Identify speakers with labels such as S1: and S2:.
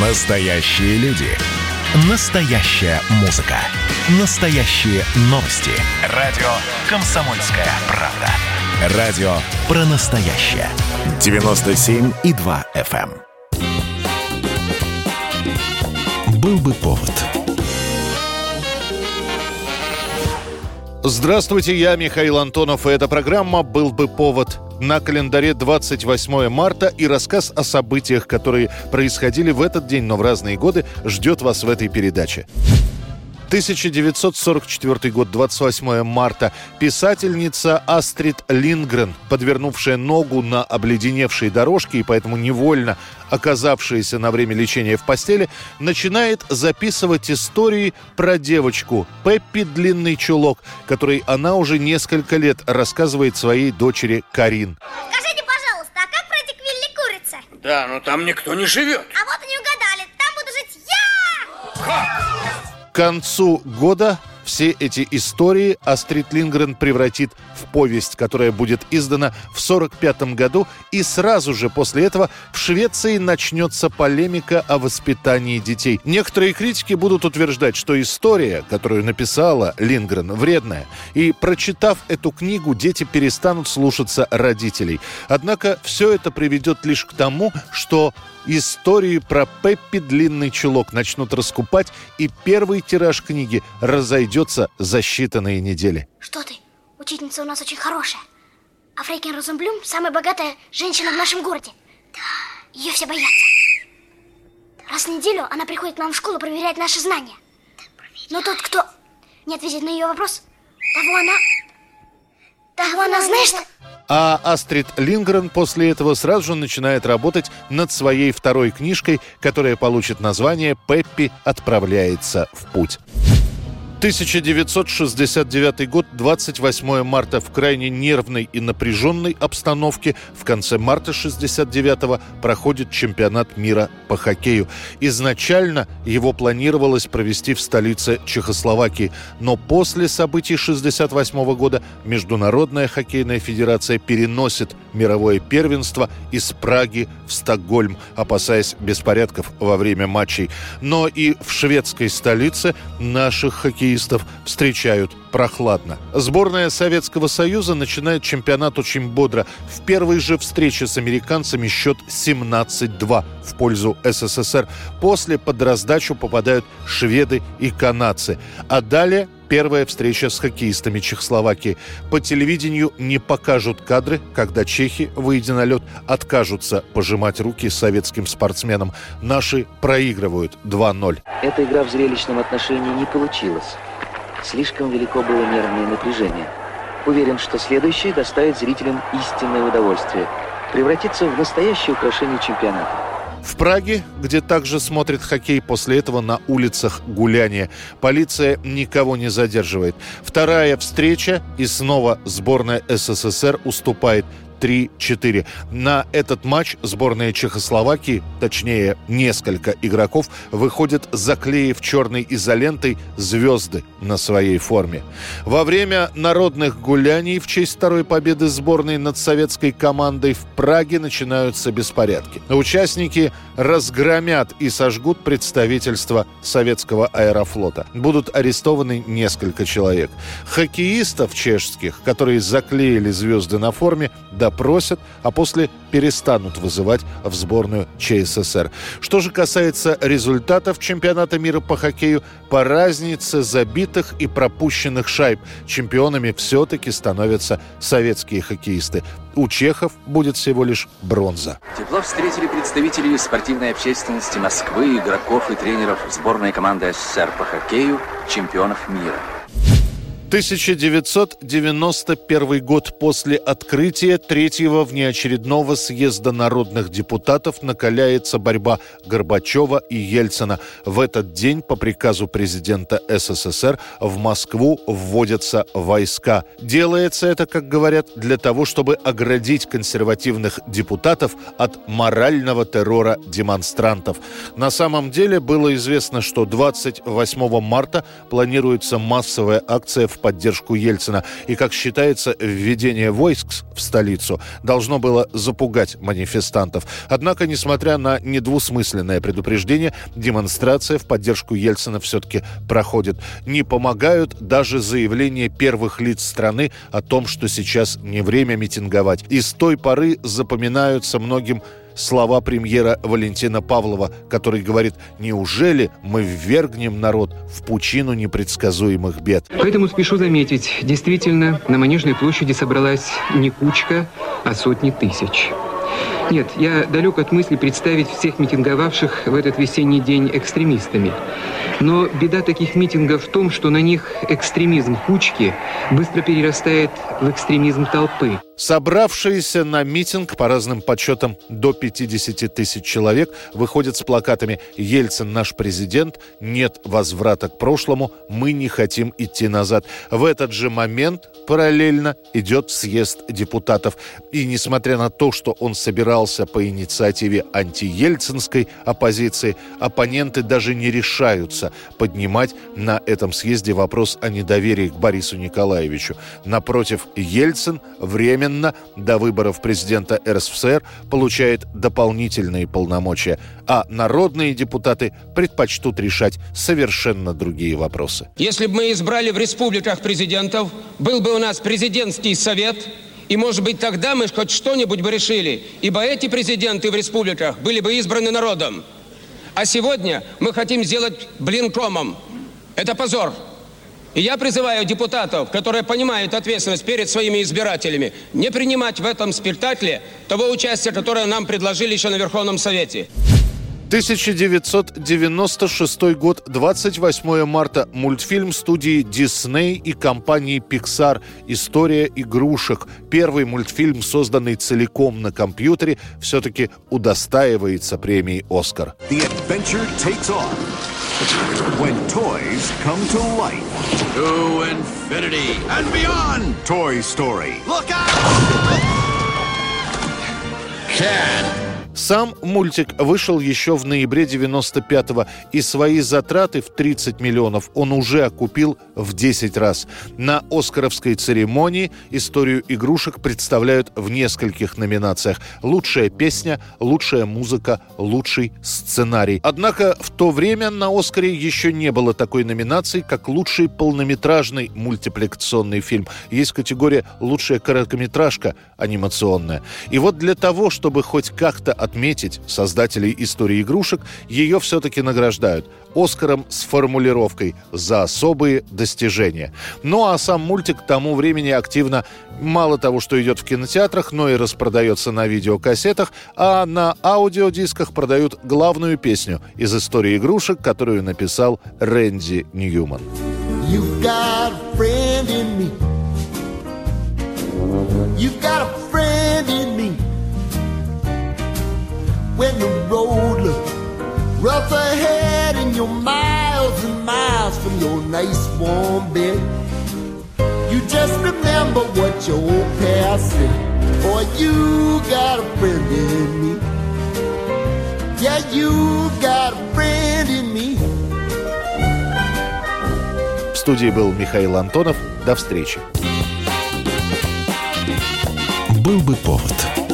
S1: Настоящие люди. Настоящая музыка. Настоящие новости. Радио «Комсомольская правда». Радио про настоящее. 97,2 FM. эм. Был бы повод.
S2: Здравствуйте, я Михаил Антонов, и эта программа «Был бы повод». На календаре 28 марта и рассказ о событиях, которые происходили в этот день, но в разные годы, ждет вас в этой передаче. 1944 год, 28 марта. Писательница Астрид Лингрен, подвернувшая ногу на обледеневшей дорожке и поэтому невольно оказавшаяся на время лечения в постели, начинает записывать истории про девочку Пеппи Длинный Чулок, которой она уже несколько лет рассказывает своей дочери Карин.
S3: Скажите, пожалуйста, а как пройти к Вилли Курице?
S4: Да, но там никто не живет.
S3: А вот и не угадали, там буду жить я!
S2: К концу года все эти истории Астрид Лингрен превратит в повесть, которая будет издана в 1945 году, и сразу же после этого в Швеции начнется полемика о воспитании детей. Некоторые критики будут утверждать, что история, которую написала Лингрен, вредная, и прочитав эту книгу, дети перестанут слушаться родителей. Однако все это приведет лишь к тому, что истории про Пеппи длинный чулок начнут раскупать, и первый тираж книги разойдется за считанные недели.
S3: Что ты? Учительница у нас очень хорошая. А Фрейкин Розенблюм самая богатая женщина в нашем городе. Да. Ее все боятся. Раз в неделю она приходит к нам в школу проверять наши знания. Но тот, кто не ответит на ее вопрос, того она... Того она, знаешь, что...
S2: А Астрид Лингрен после этого сразу же начинает работать над своей второй книжкой, которая получит название «Пеппи отправляется в путь». 1969 год, 28 марта в крайне нервной и напряженной обстановке в конце марта 69 проходит чемпионат мира по хоккею. Изначально его планировалось провести в столице Чехословакии, но после событий 68 года Международная хоккейная федерация переносит мировое первенство из Праги в Стокгольм, опасаясь беспорядков во время матчей. Но и в шведской столице наших хоккеистов встречают прохладно. Сборная Советского Союза начинает чемпионат очень бодро. В первой же встрече с американцами счет 17-2 в пользу СССР. После под раздачу попадают шведы и канадцы. А далее Первая встреча с хоккеистами Чехословакии. По телевидению не покажут кадры, когда чехи, выйдя на лед, откажутся пожимать руки советским спортсменам. Наши проигрывают 2-0.
S5: Эта игра в зрелищном отношении не получилась. Слишком велико было нервное напряжение. Уверен, что следующее доставит зрителям истинное удовольствие. Превратится в настоящее украшение чемпионата.
S2: В Праге, где также смотрит хоккей, после этого на улицах гуляние. Полиция никого не задерживает. Вторая встреча, и снова сборная СССР уступает 3-4. На этот матч сборная Чехословакии, точнее несколько игроков, выходят, заклеив черной изолентой звезды на своей форме. Во время народных гуляний в честь второй победы сборной над советской командой в Праге начинаются беспорядки. Участники разгромят и сожгут представительство советского аэрофлота. Будут арестованы несколько человек. Хоккеистов чешских, которые заклеили звезды на форме, допросят, а после перестанут вызывать в сборную ЧССР. Что же касается результатов чемпионата мира по хоккею, по разнице забитых и пропущенных шайб чемпионами все-таки становятся советские хоккеисты. У чехов будет всего лишь бронза.
S6: Тепло встретили представители спортивной общественности Москвы, игроков и тренеров сборной команды СССР по хоккею, чемпионов мира.
S2: 1991 год после открытия третьего внеочередного съезда народных депутатов накаляется борьба Горбачева и Ельцина. В этот день по приказу президента СССР в Москву вводятся войска. Делается это, как говорят, для того, чтобы оградить консервативных депутатов от морального террора демонстрантов. На самом деле было известно, что 28 марта планируется массовая акция в поддержку Ельцина. И, как считается, введение войск в столицу должно было запугать манифестантов. Однако, несмотря на недвусмысленное предупреждение, демонстрация в поддержку Ельцина все-таки проходит. Не помогают даже заявления первых лиц страны о том, что сейчас не время митинговать. И с той поры запоминаются многим слова премьера Валентина Павлова, который говорит «Неужели мы ввергнем народ в пучину непредсказуемых бед?»
S7: Поэтому спешу заметить, действительно, на Манежной площади собралась не кучка, а сотни тысяч. Нет, я далек от мысли представить всех митинговавших в этот весенний день экстремистами. Но беда таких митингов в том, что на них экстремизм кучки быстро перерастает в экстремизм толпы.
S2: Собравшиеся на митинг, по разным подсчетам, до 50 тысяч человек, выходят с плакатами «Ельцин наш президент», «Нет возврата к прошлому», «Мы не хотим идти назад». В этот же момент параллельно идет съезд депутатов. И несмотря на то, что он собирался по инициативе антиельцинской оппозиции, оппоненты даже не решаются поднимать на этом съезде вопрос о недоверии к Борису Николаевичу. Напротив, Ельцин временно временно до выборов президента РСФСР получает дополнительные полномочия, а народные депутаты предпочтут решать совершенно другие вопросы.
S8: Если бы мы избрали в республиках президентов, был бы у нас президентский совет, и, может быть, тогда мы хоть что-нибудь бы решили, ибо эти президенты в республиках были бы избраны народом. А сегодня мы хотим сделать блинкомом. Это позор. И я призываю депутатов, которые понимают ответственность перед своими избирателями, не принимать в этом спектакле того участия, которое нам предложили еще на Верховном Совете.
S2: 1996 год, 28 марта. Мультфильм студии Disney и компании Pixar «История игрушек». Первый мультфильм, созданный целиком на компьютере, все-таки удостаивается премии «Оскар». The adventure takes off. When toys come to life. To infinity and beyond. Toy Story. Look out! Can Сам мультик вышел еще в ноябре 95-го, и свои затраты в 30 миллионов он уже окупил в 10 раз. На «Оскаровской церемонии» историю игрушек представляют в нескольких номинациях. Лучшая песня, лучшая музыка, лучший сценарий. Однако в то время на «Оскаре» еще не было такой номинации, как лучший полнометражный мультипликационный фильм. Есть категория «Лучшая короткометражка анимационная». И вот для того, чтобы хоть как-то отметить создателей истории игрушек, ее все-таки награждают Оскаром с формулировкой «за особые достижения». Ну а сам мультик к тому времени активно мало того, что идет в кинотеатрах, но и распродается на видеокассетах, а на аудиодисках продают главную песню из истории игрушек, которую написал Рэнди Ньюман. You've got a friend in me. You've got a when the road looks rough ahead and you're miles and miles from your nice warm bed. You just remember what your old past said. Boy, you got a friend in me. Yeah, you got a friend in me. В студии был Михаил Антонов. До встречи.
S1: Был бы повод.